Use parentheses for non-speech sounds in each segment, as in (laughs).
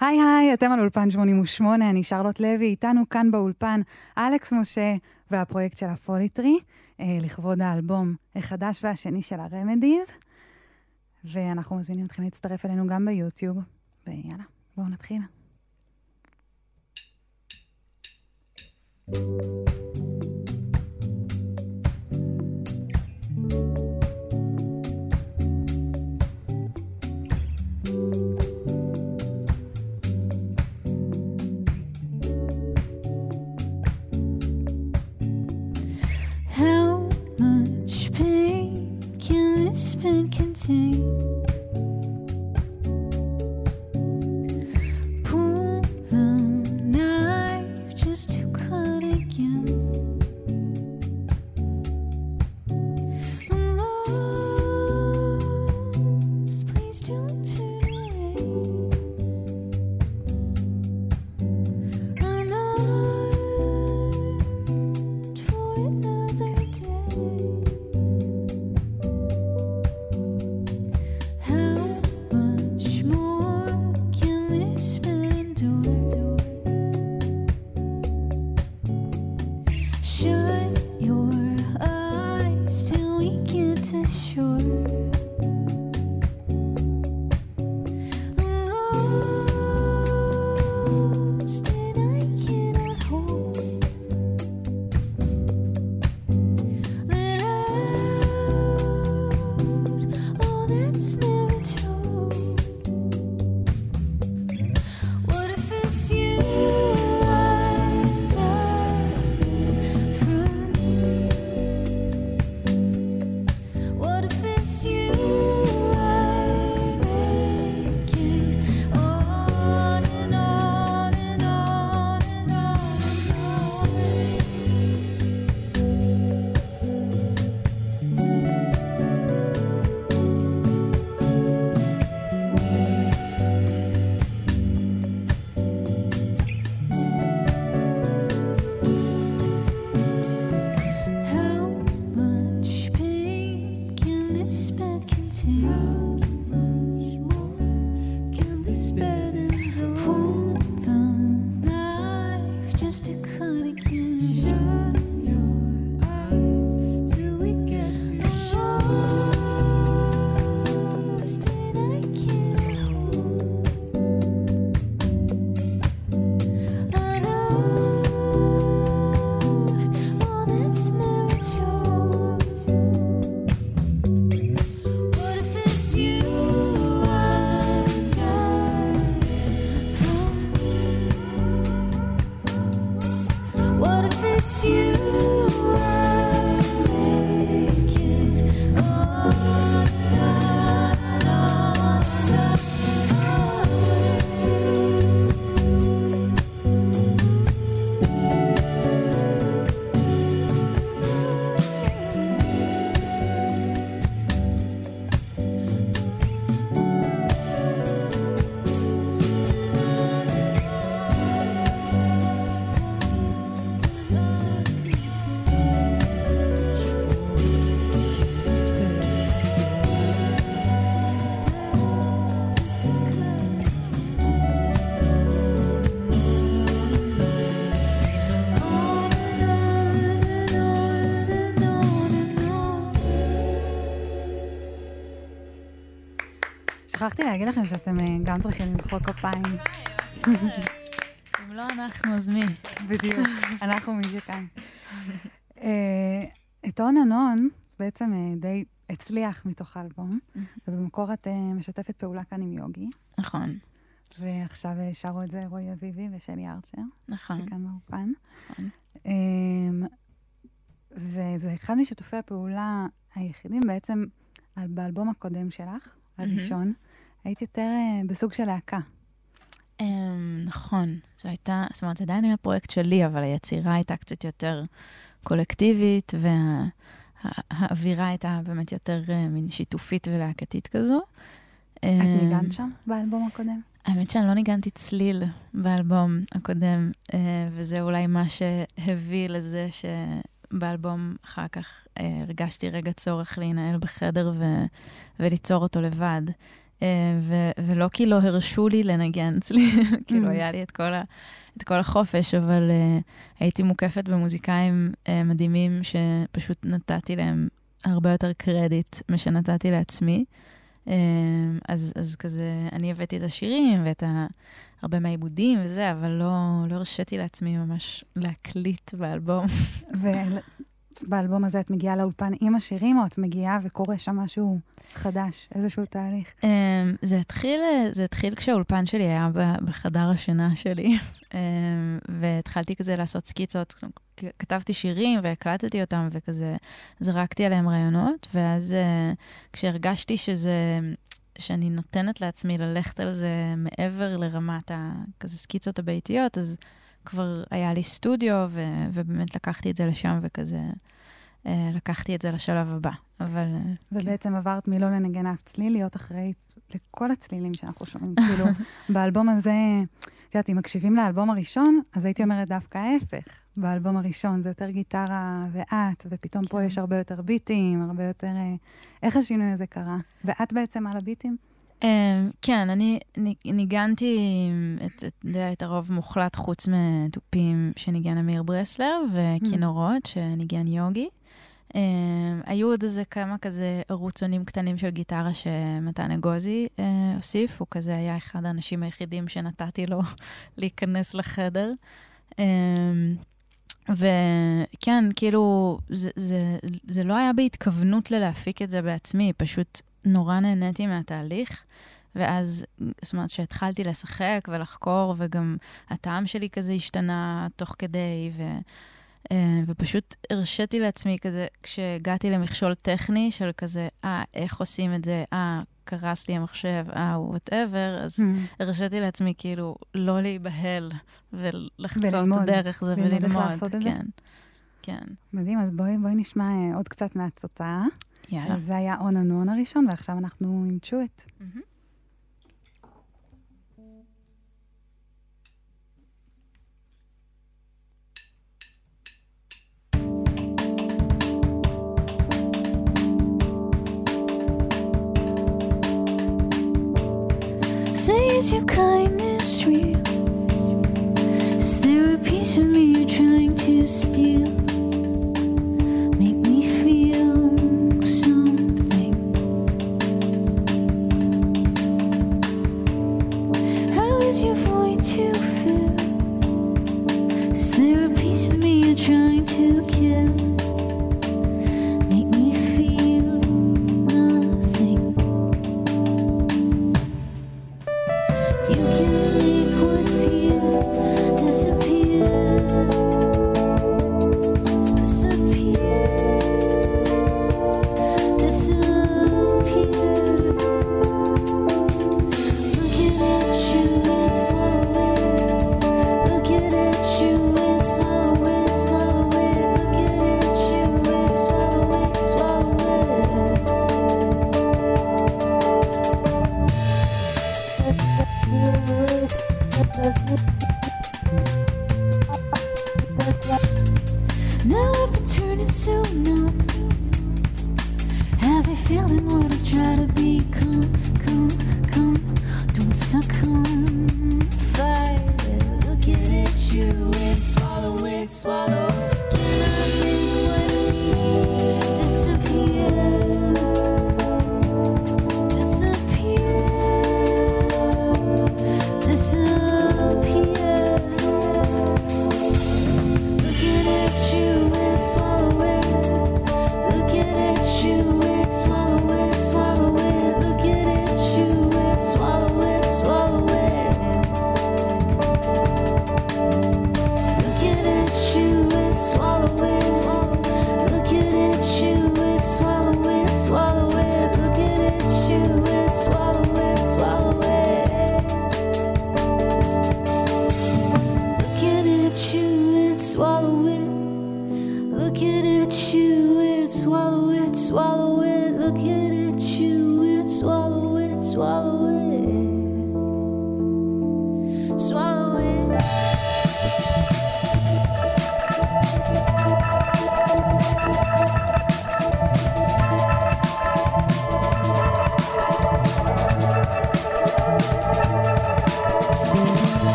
היי היי, אתם על אולפן 88, אני שרלוט לוי, איתנו כאן באולפן אלכס משה והפרויקט של הפוליטרי, אה, לכבוד האלבום החדש והשני של הרמדיז, ואנחנו מזמינים אתכם להצטרף אלינו גם ביוטיוב, ויאללה, בואו נתחיל. thank you painting שכחתי להגיד לכם שאתם אה, גם צריכים למחוא כפיים. אם לא אנחנו, אז מי? בדיוק, אנחנו מי שכאן. אה, את און אנון, בעצם אה, די הצליח מתוך האלבום, ובמקור את משתפת פעולה כאן עם יוגי. נכון. ועכשיו שרו את זה רועי אביבי ושלי ארצ'ר. נכון. שכאן באופן. נכון. אמ, וזה אחד משיתופי הפעולה היחידים בעצם באלבום הקודם שלך, הראשון, היית יותר uh, בסוג של להקה. Um, נכון, זו הייתה, זאת אומרת, עדיין היה פרויקט שלי, אבל היצירה הייתה קצת יותר קולקטיבית, והאווירה וה, הייתה באמת יותר uh, מין שיתופית ולהקתית כזו. את um, ניגנת שם באלבום הקודם? האמת שאני לא ניגנתי צליל באלבום הקודם, uh, וזה אולי מה שהביא לזה שבאלבום אחר כך הרגשתי רגע צורך להינעל בחדר ו- וליצור אותו לבד. ו- ולא כי לא הרשו לי לנגן אצלי, (laughs) כאילו mm. היה לי את כל, ה- את כל החופש, אבל uh, הייתי מוקפת במוזיקאים uh, מדהימים שפשוט נתתי להם הרבה יותר קרדיט משנתתי לעצמי. Uh, אז, אז כזה, אני הבאתי את השירים ואת ה... הרבה מהעיבודים וזה, אבל לא, לא הרשיתי לעצמי ממש להקליט באלבום. באלבום הזה את מגיעה לאולפן עם השירים, או את מגיעה וקורה שם משהו חדש, איזשהו תהליך? Um, זה התחיל, זה התחיל כשהאולפן שלי היה בחדר השינה שלי, um, (laughs) והתחלתי כזה לעשות סקיצות, כתבתי שירים והקלטתי אותם, וכזה זרקתי עליהם רעיונות, ואז uh, כשהרגשתי שזה... שאני נותנת לעצמי ללכת על זה מעבר לרמת הכזה סקיצות הביתיות, אז כבר היה לי סטודיו, ו- ובאמת לקחתי את זה לשם וכזה, אה, לקחתי את זה לשלב הבא. אבל... אה, ובעצם כן. עברת מלא לנגן אף צליל, להיות אחראית לכל הצלילים שאנחנו שומעים. (laughs) כאילו, באלבום הזה, את יודעת, אם מקשיבים לאלבום הראשון, אז הייתי אומרת דווקא ההפך. באלבום הראשון זה יותר גיטרה ואת, ופתאום כן. פה יש הרבה יותר ביטים, הרבה יותר... אה, איך השינוי הזה קרה? ואת בעצם על הביטים? Um, כן, אני ניגנתי את, את, את הרוב מוחלט חוץ מתופים שניגן אמיר ברסלר וכינורות mm. שניגן יוגי. Um, היו עוד איזה כמה כזה ערוצונים קטנים של גיטרה שמתן אגוזי uh, הוסיף, הוא כזה היה אחד האנשים היחידים שנתתי לו (laughs) להיכנס לחדר. Um, וכן, כאילו, זה, זה, זה לא היה בהתכוונות ללהפיק את זה בעצמי, פשוט נורא נהניתי מהתהליך. ואז, זאת אומרת, שהתחלתי לשחק ולחקור, וגם הטעם שלי כזה השתנה תוך כדי, ו, אה, ופשוט הרשיתי לעצמי כזה, כשהגעתי למכשול טכני של כזה, אה, איך עושים את זה? אה, קרס לי המחשב, אה, whatever, אז mm. הרשיתי לעצמי כאילו לא להיבהל ולחצות וללמוד, דרך זה וללמוד. איך לעשות את כן, זה? כן. מדהים, אז בואי, בואי נשמע אה, עוד קצת מהתוצאה. יאללה. אז זה היה און אנון הראשון, ועכשיו אנחנו עם צ'ואט. Mm-hmm. Say, is your kindness real? Is there a piece of me you're trying to steal?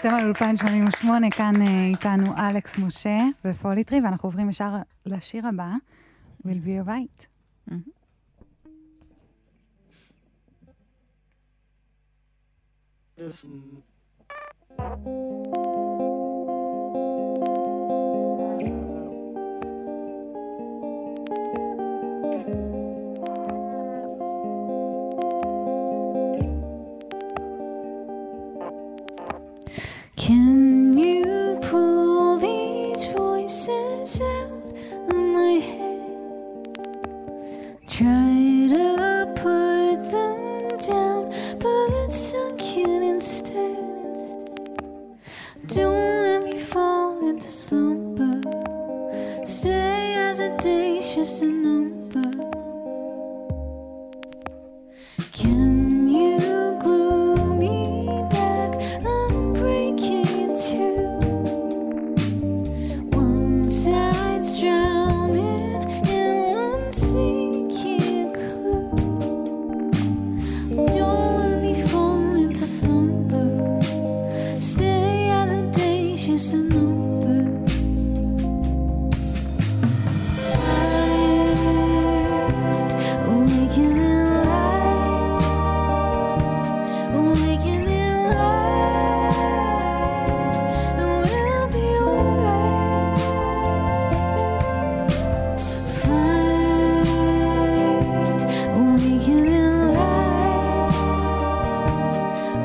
אתם על אולפן 88, כאן uh, איתנו אלכס משה ופוליטרי, ואנחנו עוברים ישר לשיר הבא, will be right. Mm-hmm. Listen. Shifts in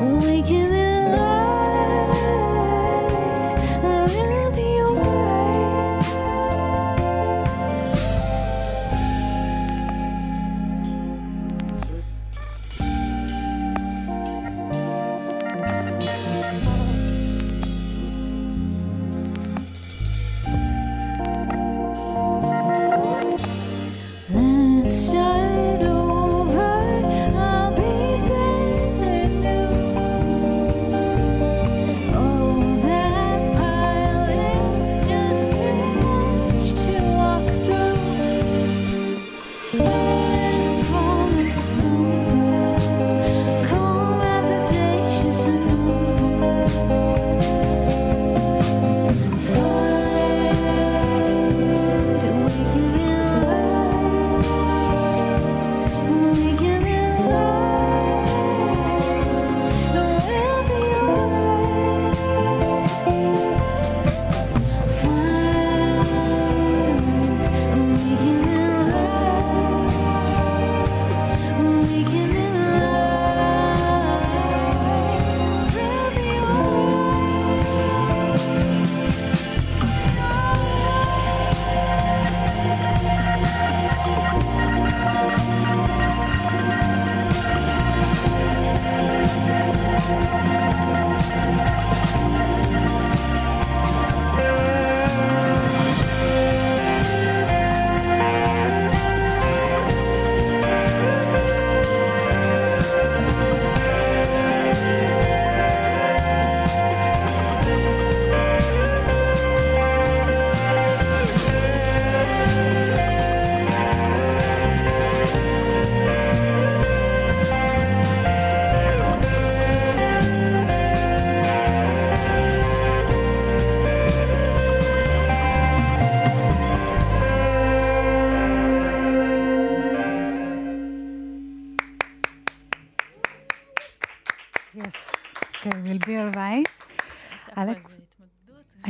Waking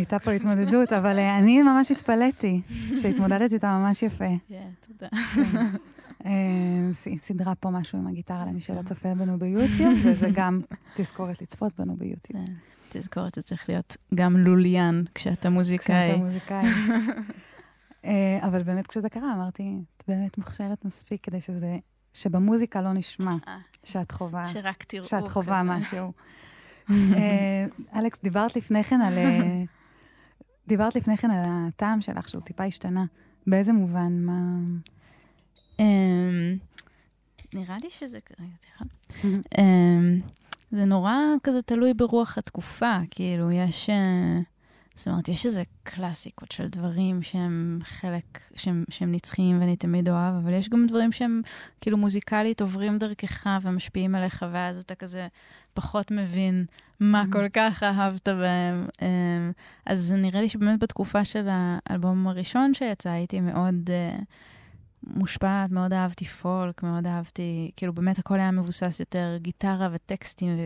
הייתה פה התמודדות, אבל אה, אני ממש התפלאתי שהתמודדת איתה ממש יפה. כן, תודה. אה, סדרה פה משהו עם הגיטרה למי שלא צופה בנו ביוטיוב, וזה גם תזכורת לצפות בנו ביוטיוב. כן, תזכורת שצריך להיות גם לוליין כשאתה מוזיקאי. כשאתה מוזיקאי. אה, אבל באמת כשזה קרה, אמרתי, את באמת מוכשרת מספיק כדי שזה, שבמוזיקה לא נשמע שאת חובה, שרק תראו. שאת חובה משהו. אלכס, דיברת לפני כן על דיברת לפני כן על הטעם שלך, שהוא טיפה השתנה. באיזה מובן? מה... אמ, נראה לי שזה... סליחה. אמ, זה נורא כזה תלוי ברוח התקופה, כאילו, יש... אה, זאת אומרת, יש איזה קלאסיקות של דברים שהם חלק, שהם, שהם נצחיים ואני תמיד אוהב, אבל יש גם דברים שהם כאילו מוזיקלית עוברים דרכך ומשפיעים עליך, ואז אתה כזה פחות מבין מה mm-hmm. כל כך אהבת בהם. אמ, אז נראה לי שבאמת בתקופה של האלבום הראשון שיצא, הייתי מאוד... uh, מושפעת, מאוד אהבתי פולק, מאוד אהבתי, כאילו באמת הכל היה מבוסס יותר גיטרה וטקסטים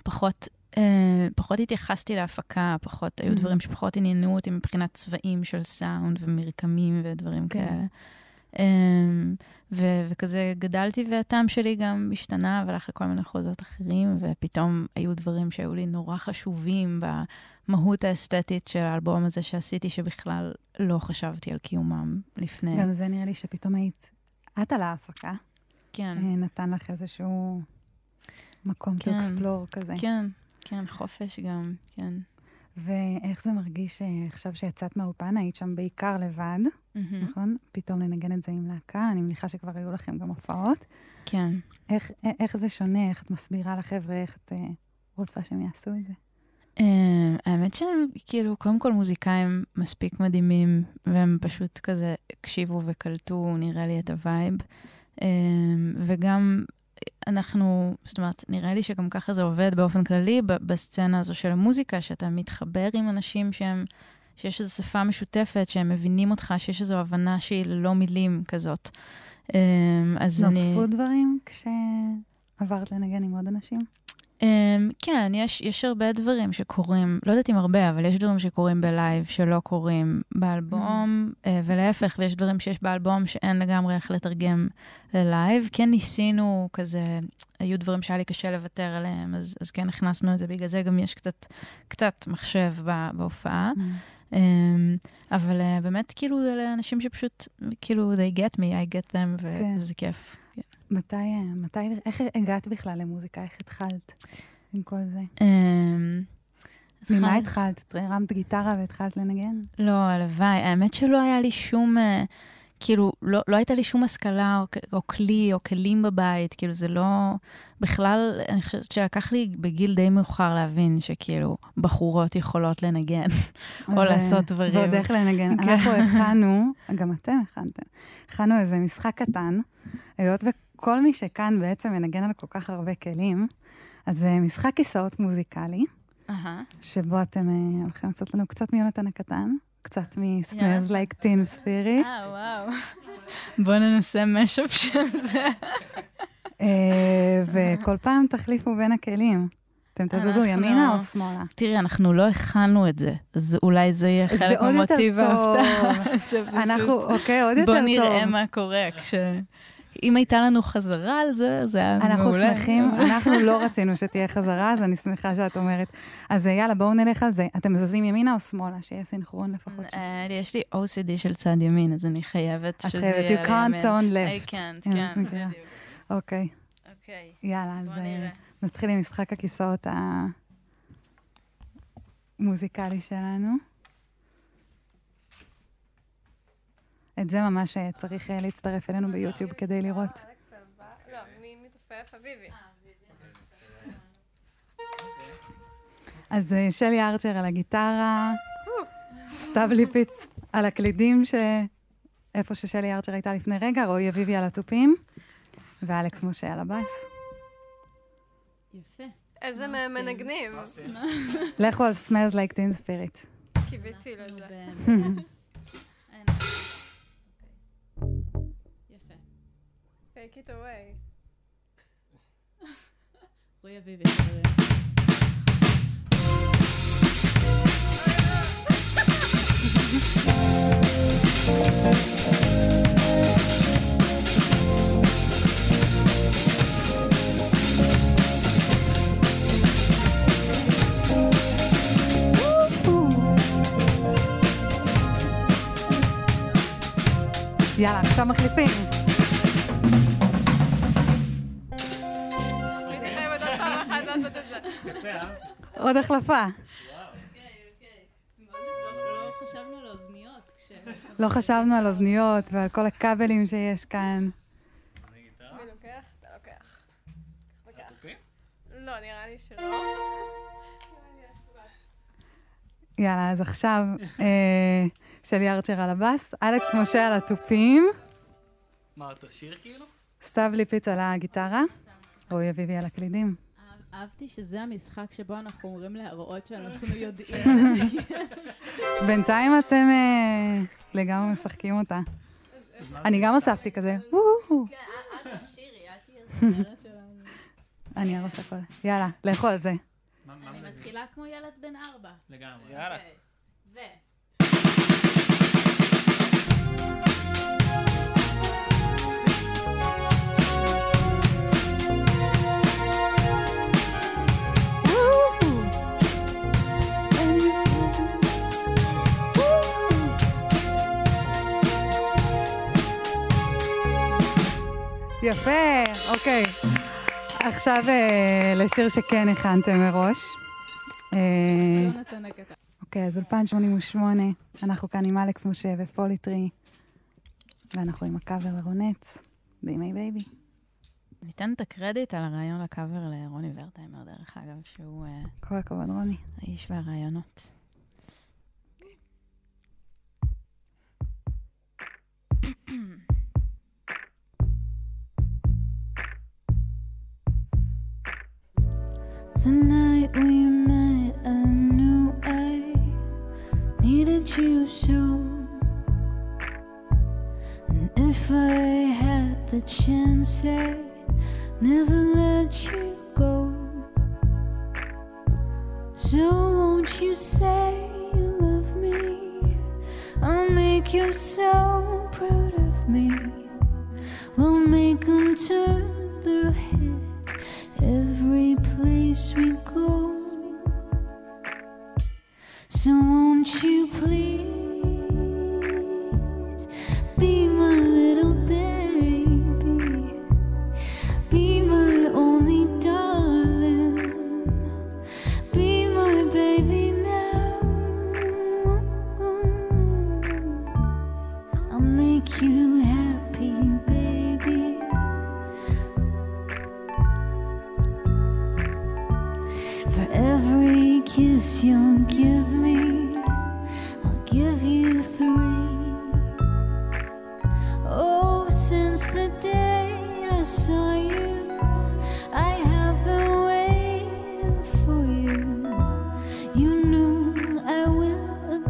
ופחות אה, פחות התייחסתי להפקה, פחות, היו mm-hmm. דברים שפחות עניינו אותי מבחינת צבעים של סאונד ומרקמים ודברים כן. כאלה. Um, ו- וכזה גדלתי והטעם שלי גם השתנה והלך לכל מיני חוזות אחרים, ופתאום היו דברים שהיו לי נורא חשובים במהות האסתטית של האלבום הזה שעשיתי, שבכלל לא חשבתי על קיומם לפני. גם זה נראה לי שפתאום היית, את על ההפקה. כן. אה, נתן לך איזשהו מקום כן, to explore כזה. כן, כן, חופש גם, כן. ואיך זה מרגיש אה, עכשיו שיצאת מהאולפן, היית שם בעיקר לבד, mm-hmm. נכון? פתאום לנגן את זה עם להקה, אני מניחה שכבר היו לכם גם הופעות. כן. איך, איך זה שונה? איך את מסבירה לחבר'ה, איך את uh, רוצה שהם יעשו את זה? Uh, האמת שהם, כאילו, קודם כל מוזיקאים מספיק מדהימים, והם פשוט כזה הקשיבו וקלטו, נראה לי, את ה vibe. Uh, וגם אנחנו, זאת אומרת, נראה לי שגם ככה זה עובד באופן כללי בסצנה הזו של המוזיקה, שאתה מתחבר עם אנשים שהם, שיש איזו שפה משותפת, שהם מבינים אותך, שיש איזו הבנה שהיא ללא מילים כזאת. אמ, אז נוספו אני... דברים כשעברת לנגן עם עוד אנשים? Um, כן, יש, יש הרבה דברים שקורים, לא יודעת אם הרבה, אבל יש דברים שקורים ב live שלא קורים באלבום, mm. uh, ולהפך, ויש דברים שיש באלבום שאין לגמרי איך לתרגם ל live. כן ניסינו כזה, היו דברים שהיה לי קשה לוותר עליהם, אז, אז כן הכנסנו את זה, בגלל זה גם יש קצת, קצת מחשב בהופעה. Mm. Um, אבל uh, באמת, כאילו, אלה אנשים שפשוט, כאילו, they get me, I get them, כן. וזה כיף. מתי, מתי, איך הגעת בכלל למוזיקה? איך התחלת עם כל זה? אמ, ממה התחלת? הרמת גיטרה והתחלת לנגן? לא, הלוואי. האמת שלא היה לי שום, אה, כאילו, לא, לא הייתה לי שום השכלה או, או כלי או כלים בבית, כאילו, זה לא... בכלל, אני חושבת שלקח לי בגיל די מאוחר להבין שכאילו, בחורות יכולות לנגן, (laughs) או לעשות דברים. ועוד איך לנגן. כן. אנחנו הכנו, (laughs) גם אתם הכנתם, הכנו איזה משחק קטן, היות כל מי שכאן בעצם מנגן על כל כך הרבה כלים, אז זה משחק כיסאות מוזיקלי, uh-huh. שבו אתם uh, הולכים לעשות לנו קצת מיונתן הקטן, קצת מ-Smells Like Teen Spirit. אה, וואו. בואו ננסה משאפ של זה. uh, וכל פעם תחליפו בין הכלים. אתם תזוזו ימינה או שמאלה? תראי, אנחנו לא הכנו את זה, אז אולי זה יהיה חלק ממוטיב ההפתעה. אנחנו, אוקיי, עוד יותר טוב. בוא נראה מה קורה כש... אם הייתה לנו חזרה על זה, זה היה מעולה. אנחנו שמחים, אנחנו לא רצינו שתהיה חזרה, אז אני שמחה שאת אומרת. אז יאללה, בואו נלך על זה. אתם מזזים ימינה או שמאלה? שיהיה סינכרון לפחות. אה, יש לי OCD של צד ימין, אז אני חייבת שזה יהיה... את חייבת, you can't turn left. I can't, כן, בדיוק. אוקיי. אוקיי. יאללה, אז אה, נתחיל עם משחק הכיסאות המוזיקלי שלנו. את זה ממש אה, צריך אה, להצטרף אלינו ביוטיוב כדי לראות. לא, מי מתופף? אביבי. אז אה, שלי ארצ'ר על הגיטרה, סתיו ליפיץ על הקלידים, איפה ששלי ארצ'ר הייתה לפני רגע, רועי אביבי על התופים, ואלכס משה על הבאס. יפה. איזה מנגנים. לכו על Smells Like Teen Spirit. קיוויתי לזה. Take it away. רועי אביבי, יאללה, עכשיו מחליפים. עוד החלפה. לא חשבנו על אוזניות ועל כל הכבלים שיש כאן. יאללה, אז עכשיו אה, שלי ארצ'ר על הבאס, אלכס משה על התופים, מה, אתה שיר כאילו? סתיו ליפיץ על הגיטרה, רועי אביבי על הקלידים. אהבתי שזה המשחק שבו אנחנו אומרים להראות שאנחנו (laughs) יודעים. בינתיים אתם אה, לגמרי משחקים אותה. אני גם הוספתי כזה, וואו. את תשירי, את תהיי הזמרת שלנו. אני ארוס הכל. יאללה, לכו על זה. אני? מתחילה כמו ילד בן ארבע. לגמרי. יאללה. אוקיי. ו... יפה, אוקיי. עכשיו אה, לשיר שכן הכנתם מראש. אה. אוקיי, אז אולפן 88, אנחנו כאן עם אלכס משה ו Folly Tree, ואנחנו עם הקאבר ל Ronettes, Be My Baby. ניתן את הקרדיט על הרעיון לקאבר לרוני ורטהיימר, דרך אגב, שהוא אה, כל הכבוד, רוני. האיש והרעיונות. The night we met, I knew I needed you so. And if I had the chance, I'd never let you go. So won't you say you love me? I'll make you so proud of me. We'll make 'em turn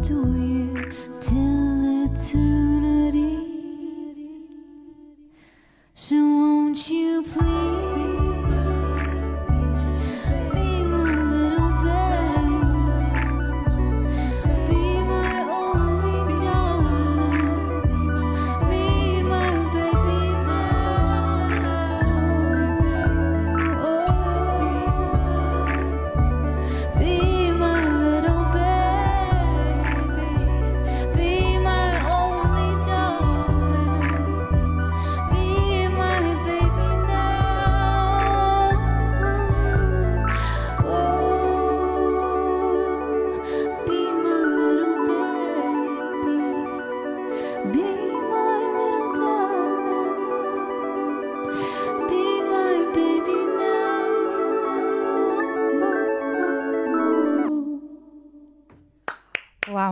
do you till it's too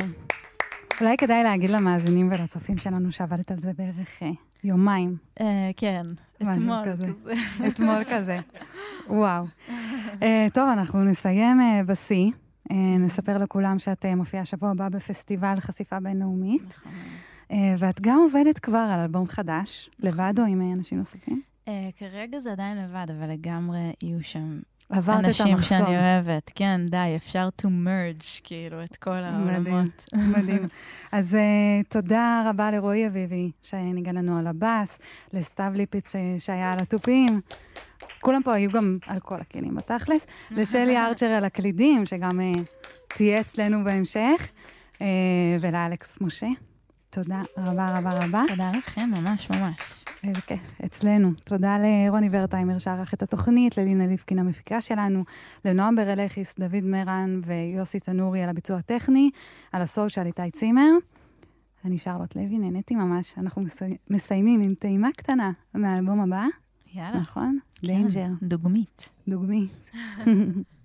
וואו. אולי כדאי להגיד למאזינים ולצופים שלנו שעבדת על זה בערך אה, יומיים, אה, כן, אתמול כזה. (laughs) אתמול כזה. וואו. אה, טוב, אנחנו נסיים בשיא. נספר לכולם שאת מופיעה שבוע הבא בפסטיבל חשיפה בינלאומית, אה, ואת גם עובדת כבר על אלבום חדש, לבד או עם אנשים נוספים? כרגע זה עדיין לבד, אבל לגמרי יהיו שם עברת את אנשים המחסום. שאני אוהבת. כן, די, אפשר to merge, כאילו, את כל העולמות. (laughs) מדהים. אז uh, תודה רבה לרועי אביבי, שניגן לנו על הבאס, לסתיו ליפיץ ש- שהיה על התופים. כולם פה היו גם על כל הכלים בתכלס. (laughs) לשלי ארצ'ר על הקלידים, שגם uh, תהיה אצלנו בהמשך, uh, ולאלכס משה. תודה רבה רבה רבה. תודה לכם, ממש ממש. איזה כיף, אצלנו. תודה לרוני ורטהיימר שערך את התוכנית, ללינה ליפקין המפיקה שלנו, לנועם ברלכיס, דוד מרן ויוסי תנורי על הביצוע הטכני, על ה social איתי צימר. אני שרלוט לוי, נהניתי ממש. אנחנו מסי... מסיימים עם טעימה קטנה מהאלבום הבא, יאללה. נכון? כן, danger, דוגמית. דוגמית. (laughs)